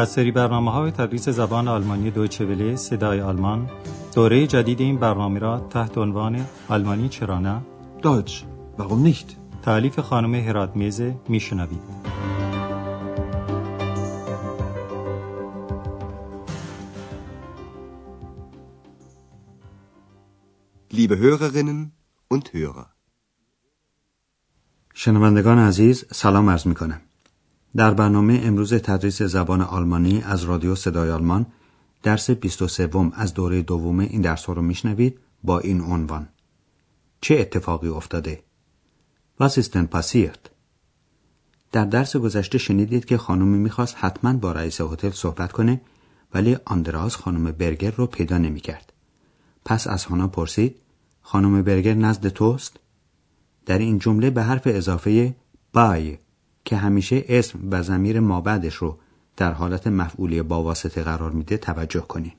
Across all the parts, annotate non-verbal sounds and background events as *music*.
از سری برنامه های تدریس زبان آلمانی دویچه وله صدای آلمان دوره جدید این برنامه را تحت عنوان آلمانی چرا نه Deutsch, warum nicht? تعلیف خانم هرات میزه میشنوید Liebe Hörerinnen und Hörer. شنوندگان عزیز سلام عرض می کنم. در برنامه امروز تدریس زبان آلمانی از رادیو صدای آلمان درس 23 از دوره دوم این درس رو میشنوید با این عنوان چه اتفاقی افتاده؟ Was ist denn passiert؟ در درس گذشته شنیدید که خانمی می‌خواست حتما با رئیس هتل صحبت کنه ولی آندراز خانم برگر رو پیدا نمی‌کرد. پس از هانا پرسید خانم برگر نزد توست؟ در این جمله به حرف اضافه بای که همیشه اسم و زمیر مابعدش رو در حالت مفعولی با واسطه قرار میده توجه کنین.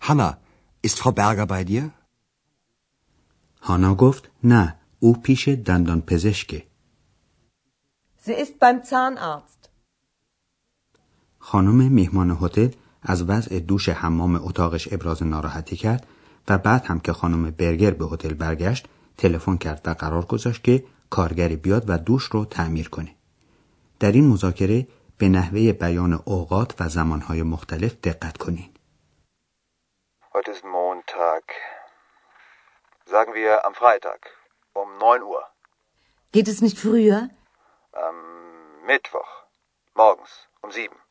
Hanna, ist Frau Berger bei dir? هانا گفت نه او پیش دندان پزشکه. Sie ist beim Zahnarzt. خانم میهمان هتل از وضع دوش حمام اتاقش ابراز ناراحتی کرد و بعد هم که خانم برگر به هتل برگشت تلفن کرد و قرار گذاشت که کارگری بیاد و دوش رو تعمیر کنه. در این مذاکره به نحوه بیان اوقات و زمانهای مختلف دقت کنین. Heute ist Montag. Sagen wir am Freitag um 9 Uhr. Geht es nicht früher? Am Mittwoch morgens um 7.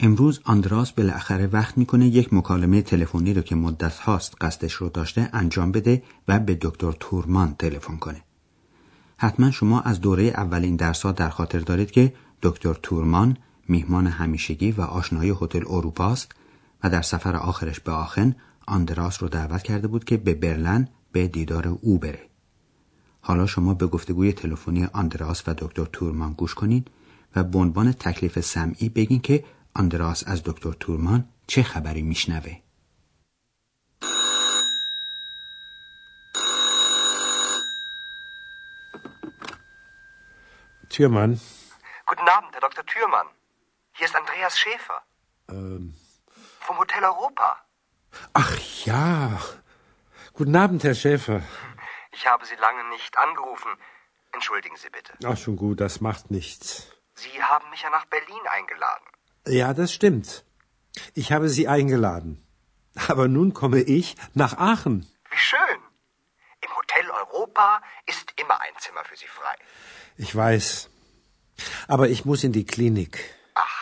امروز آندراس بالاخره وقت می‌کنه یک مکالمه تلفنی رو که مدت هاست قصدش رو داشته انجام بده و به دکتر تورمان تلفن کنه. حتما شما از دوره اولین درس در خاطر دارید که دکتر تورمان میهمان همیشگی و آشنای هتل اروپا است و در سفر آخرش به آخن آندراس رو دعوت کرده بود که به برلن به دیدار او بره. حالا شما به گفتگوی تلفنی آندراس و دکتر تورمان گوش کنین و به عنوان تکلیف سمعی بگین که آندراس از دکتر تورمان چه خبری میشنوه؟ Türmann. Guten Abend, Herr Dr. Thürmann. Hier ist Andreas Schäfer. Ähm. Vom Hotel Europa. Ach ja. Guten Abend, Herr Schäfer. Ich habe Sie lange nicht angerufen. Entschuldigen Sie bitte. Ach, schon gut, das macht nichts. Sie haben mich ja nach Berlin eingeladen. Ja, das stimmt. Ich habe Sie eingeladen. Aber nun komme ich nach Aachen. Wie schön. Im Hotel Europa ist immer ein Zimmer für Sie frei. Ich weiß. Aber ich muss in die Klinik. Ach,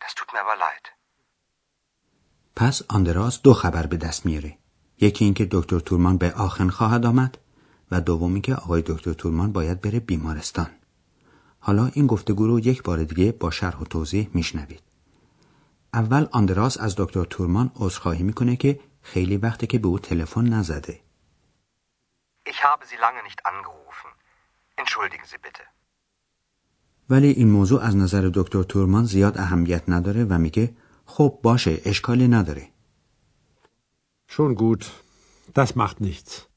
das tut mir aber leid. پس آندراس دو خبر به دست میاره. یکی اینکه دکتر تورمان به آخن خواهد آمد و دومی که آقای دکتر تورمان باید بره بیمارستان. حالا این گفتگو رو یک بار دیگه با شرح و توضیح میشنوید. اول آندراس از دکتر تورمان عذرخواهی می‌کنه که خیلی وقته که به او تلفن نزده. Ich habe Sie lange nicht angerufen. Entschuldigen Sie bitte. ولی این موضوع از نظر دکتر تورمان زیاد اهمیت نداره و میگه خب باشه اشکالی نداره. Schon gut. Das macht nichts.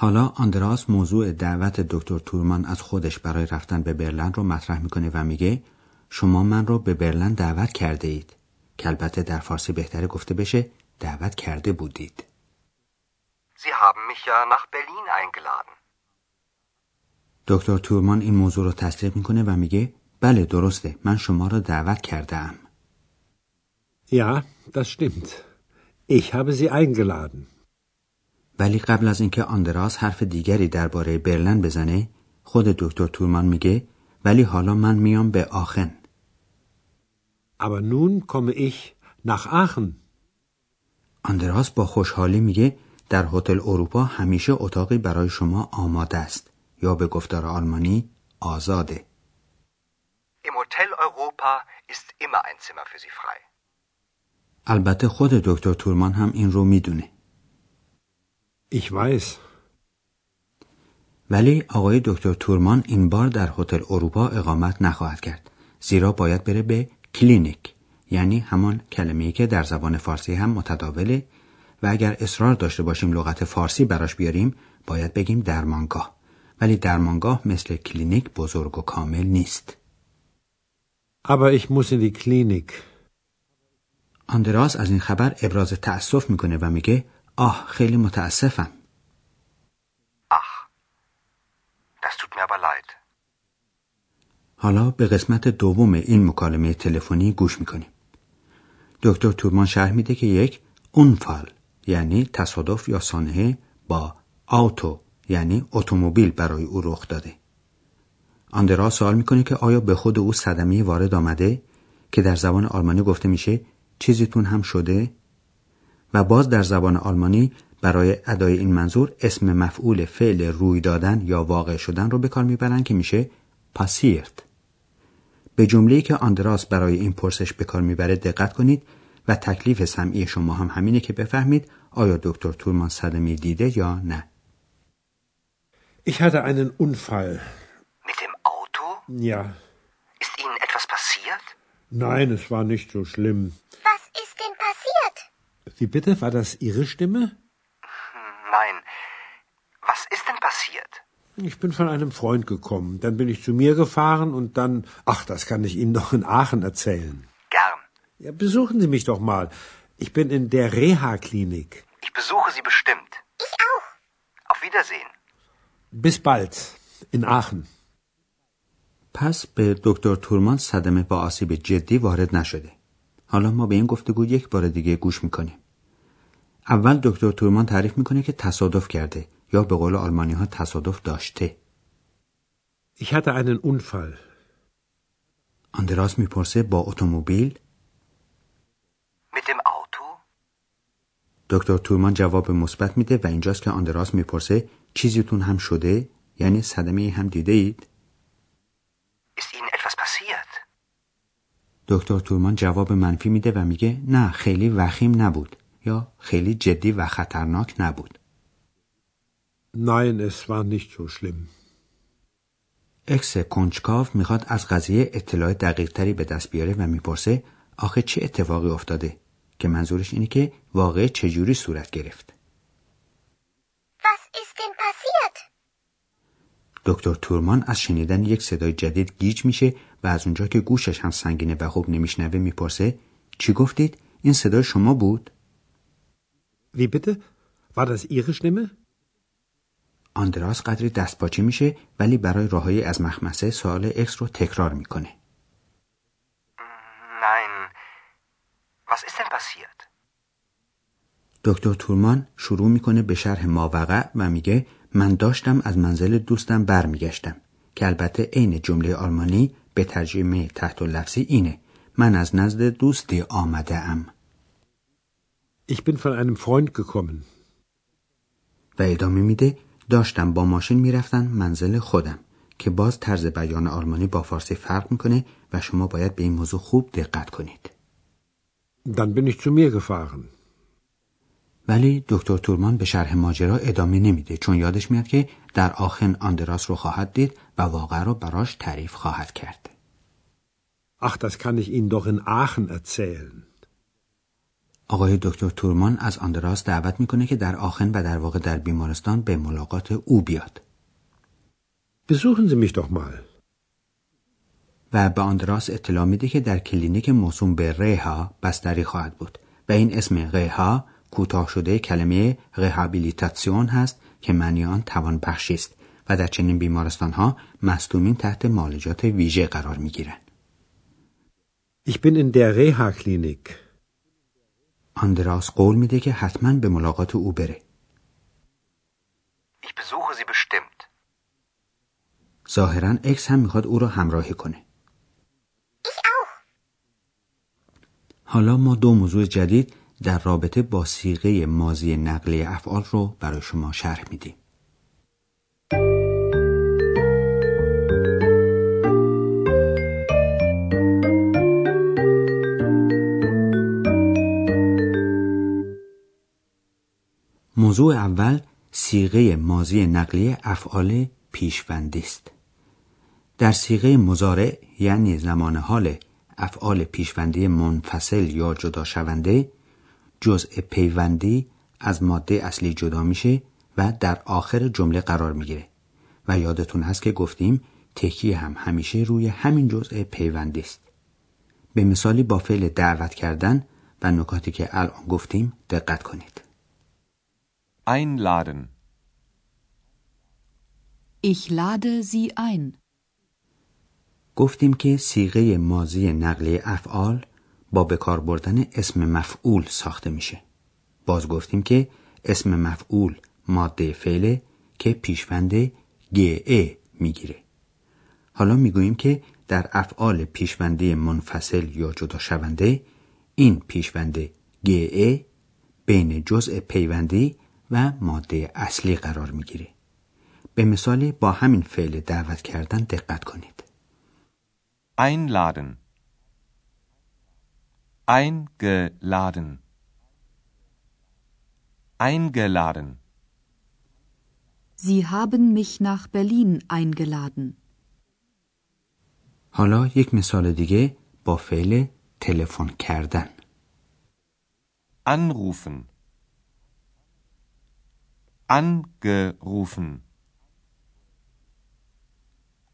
حالا آندراس موضوع دعوت دکتر تورمان از خودش برای رفتن به برلن رو مطرح می‌کنه و میگه شما من رو به برلن دعوت کرده اید که البته در فارسی بهتره گفته بشه دعوت کرده بودید Sie haben mich ja nach Berlin eingeladen. دکتر تورمان این موضوع رو تصدیق می‌کنه و میگه بله درسته من شما را دعوت کرده ام Ja, das stimmt. Ich habe Sie eingeladen. ولی قبل از اینکه آندراس حرف دیگری درباره برلن بزنه خود دکتر تورمان میگه ولی حالا من میام به آخن Aber nun komme ich nach Aachen. آندراس با خوشحالی میگه در هتل اروپا همیشه اتاقی برای شما آماده است یا به گفتار آلمانی آزاده Im Hotel Europa ist immer ein Zimmer für Sie frei. البته خود دکتر تورمان هم این رو می‌دونه Ich weiß. ولی آقای دکتر تورمان این بار در هتل اروپا اقامت نخواهد کرد زیرا باید بره به کلینیک یعنی همان کلمه‌ای که در زبان فارسی هم متداوله و اگر اصرار داشته باشیم لغت فارسی براش بیاریم باید بگیم درمانگاه ولی درمانگاه مثل کلینیک بزرگ و کامل نیست. Aber ich muss in die Klinik. آندراس از این خبر ابراز تأسف می‌کنه و میگه آه خیلی متاسفم. Ach, das tut mir aber leid. حالا به قسمت دوم این مکالمه تلفنی گوش می‌کنیم. دکتر تورمان شرح میده که یک اونفال یعنی تصادف یا سانحه با آوتو یعنی اتومبیل برای او رخ داده. آندرا سوال می‌کنه که آیا به خود او صدمه وارد آمده که در زبان آلمانی گفته میشه چیزیتون هم شده و باز در زبان آلمانی برای ادای این منظور اسم مفعول فعل روی دادن یا واقع شدن رو به کار می‌برن که میشه پاسیرت به جمله‌ای که آندراس برای این پرسش به کار می‌بره دقت کنید و تکلیف سمعی شما هم همینه که بفهمید آیا دکتر تورمان صدمه دیده یا نه Ich hatte einen Unfall. Mit dem Auto? Ja. Ist Ihnen etwas passiert? Nein, es war nicht so schlimm. Wie bitte? War das Ihre Stimme? Nein. Was ist denn passiert? Ich bin von einem Freund gekommen. Dann bin ich zu mir gefahren und dann. Ach, das kann ich Ihnen noch in Aachen erzählen. Gern. Ja, besuchen Sie mich doch mal. Ich bin in der Reha-Klinik. Ich besuche Sie bestimmt. Ich auch. Auf Wiedersehen. Bis bald. In Aachen. پس به دکتر تورمان صدمه با آسیب جدی وارد نشده. حالا ما به این گفتگو یک بار دیگه گوش میکنیم. اول دکتر تورمان تعریف می‌کنه که تصادف کرده یا به قول آلمانی ها تصادف داشته. Ich hatte einen Unfall. آندراس می‌پرسه با اتومبیل Mit dem Auto? دکتر تورمان جواب مثبت میده و اینجاست که آندراس می‌پرسه چیزیتون هم شده یعنی صدمه هم دیده اید Ist Ihnen etwas passiert? دکتر تورمان جواب منفی میده و میگه نه خیلی وخیم نبود یا خیلی جدی و خطرناک نبود. Nein, es war nicht so schlimm. اکس کنچکاف می‌خواد از قضیه اطلاع دقیق تری به دست بیاره و می‌پرسه آخه چه اتفاقی افتاده؟ که منظورش اینه که واقع چجوری صورت گرفت. Was ist denn passiert? دکتر تورمان از شنیدن یک صدای جدید گیج میشه و از اونجا که گوشش هم سنگینه و خوب نمیشنوه می‌پرسه چی گفتید؟ این صدای شما بود؟ Wie bitte? War das Ihre Stimme? آندراس قدری دستپاچه میشه ولی برای راهایی از مخمسه سوال اکس رو تکرار می‌کنه Nein. Was ist denn passiert? دکتر تورمان شروع می‌کنه به شرح ماوقع و میگه من داشتم از منزل دوستم برمیگشتم که البته عین جمله آلمانی به ترجمه تحت لفظی اینه من از نزد دوستی آمده ام Ich bin von einem Freund gekommen. و ادامه میده داشتم با ماشین می‌رفتم منزل خودم که باز طرز بیان آلمانی با فارسی فرق می‌کنه و شما باید به این موضوع خوب دقت کنید Dann bin ich zu mir gefahren. ولی دکتر تورمان به شرح ماجرا ادامه نمیده چون یادش میاد که در آخن آندراس رو خواهد دید و واقع رو براش تعریف خواهد کرد Ach, das kann ich Ihnen doch in Aachen erzählen. آقای دکتر تورمان از آندراس دعوت می‌کنه که در آخن و در واقع در بیمارستان به ملاقات او بیاد Besuchen Sie mich doch mal. و به آندراس اطلاع میده که در کلینیک موسوم به ریها بستری خواهد بود و این اسم ریها کوتاه شده کلمه ریهابیلیتاسیون هست که معنی آن توان بخشی است و در چنین بیمارستان ها مصدومین تحت معالجات ویژه قرار می گیرن. Ich bin in der Reha-Klinik. آندراس قول میده که حتما به ملاقات او بره. Ich besuche Sie bestimmt. ظاهرا اکس هم می‌خواد او را همراهی کنه. Ich auch. حالا ما دو موضوع جدید در رابطه با سیغه ماضی نقلی افعال رو برای شما شرح میدیم. موضوع اول سیغه ماضی نقلی افعال پیشوندی است. در سیغه مزارع یعنی زمان حال افعال پیشوندی منفصل یا جدا شونده جزء پیوندی از ماده اصلی جدا میشه و در آخر جمله قرار می‌گیره. و یادتون هست که گفتیم تکیه هم همیشه روی همین جزء پیوندی است. به مثالی با فعل دعوت کردن و نکاتی که الان گفتیم دقت کنید. Einladen. Ich lade Sie ein. گفتیم که سیغه ماضی نقلی افعال با بکار بردن اسم مفعول ساخته میشه باز گفتیم که اسم مفعول ماده فعله که پیشوند گه می‌گیره حالا می‌گوییم که در افعال پیشونده منفصل یا جدا شونده این پیشوند گه بین جزء پیوندی و ماده اصلی قرار می‌گیره به مثال با همین فعل دعوت کردن دقت کنید Einladen. Eingeladen. Eingeladen. Sie haben mich nach Berlin eingeladen. حالا یک مثال دیگه با فعل تلفن کردن Anrufen. Angerufen.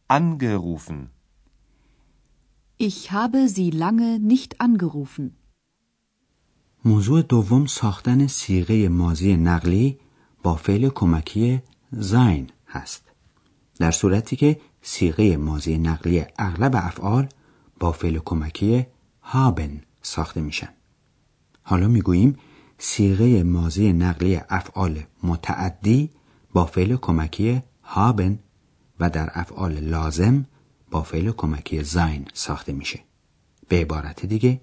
Angerufen. Ich habe Sie lange nicht angerufen. موضوع دوم ساختن سیغه ماضی نقلی با فعل کمکی زین هست در صورتی که سیغه ماضی نقلی اغلب افعال با فعل کمکی هابن ساخته میشن حالا می‌گوییم سیغه ماضی نقلی افعال متعدی با فعل کمکی هابن و در افعال لازم با فعل کمکی زین ساخته میشه. به عبارت دیگه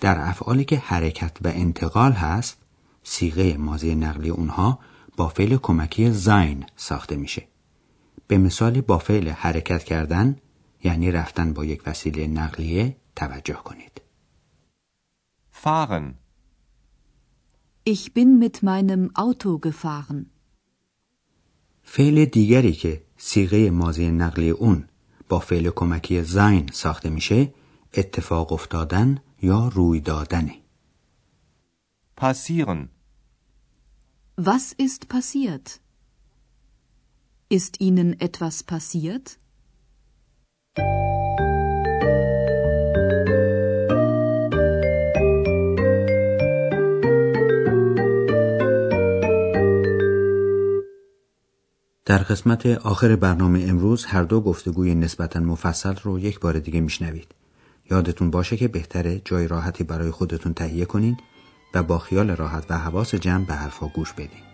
در افعالی که حرکت و انتقال هست سیغه ماضی نقلی اونها با فعل کمکی زین ساخته میشه. به مثال با فعل حرکت کردن یعنی رفتن با یک وسیله نقلیه توجه کنید. Fahren. Ich bin mit meinem Auto gefahren. فعل دیگری که سیغه ماضی نقلی اون با فعل کمکی زین ساخته میشه اتفاق افتادن یا روی دادنه Passieren. Was ist passiert? Ist Ihnen etwas passiert? در قسمت آخر برنامه امروز هر دو گفتگوی نسبتا مفصل رو یک بار دیگه میشنوید. یادتون باشه که بهتره جای راحتی برای خودتون تهیه کنین و با خیال راحت و حواس جمع به حرفا گوش بدین.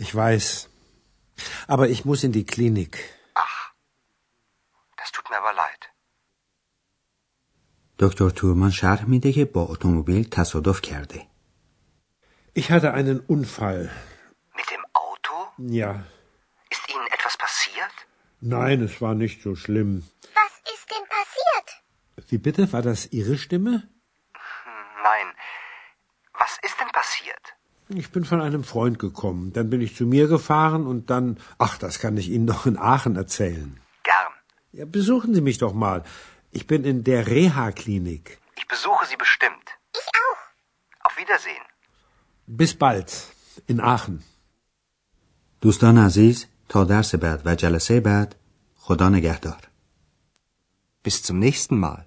Ich weiß. Aber ich muss in die Klinik. Ach, das tut mir aber leid. دکتر تورمان شرح میده که با اتومبیل تصادف کرده. Ich hatte einen Unfall. Mit dem Auto? Ja. Ist Ihnen etwas passiert? Nein, es war nicht so schlimm. Was ist denn passiert? Wie bitte? War das Ihre Stimme? Ich bin von einem Freund gekommen. Dann bin ich zu mir gefahren und dann. Ach, das kann ich Ihnen noch *laughs* in Aachen erzählen. Gern. Ja, besuchen Sie mich doch mal. Ich bin in der Reha-Klinik. Ich besuche Sie bestimmt. Ich auch. Auf Wiedersehen. Bis bald. In Aachen. دوستان عزیز تا درس بعد و جلسه بعد خدا نگهدار. Bis zum nächsten Mal.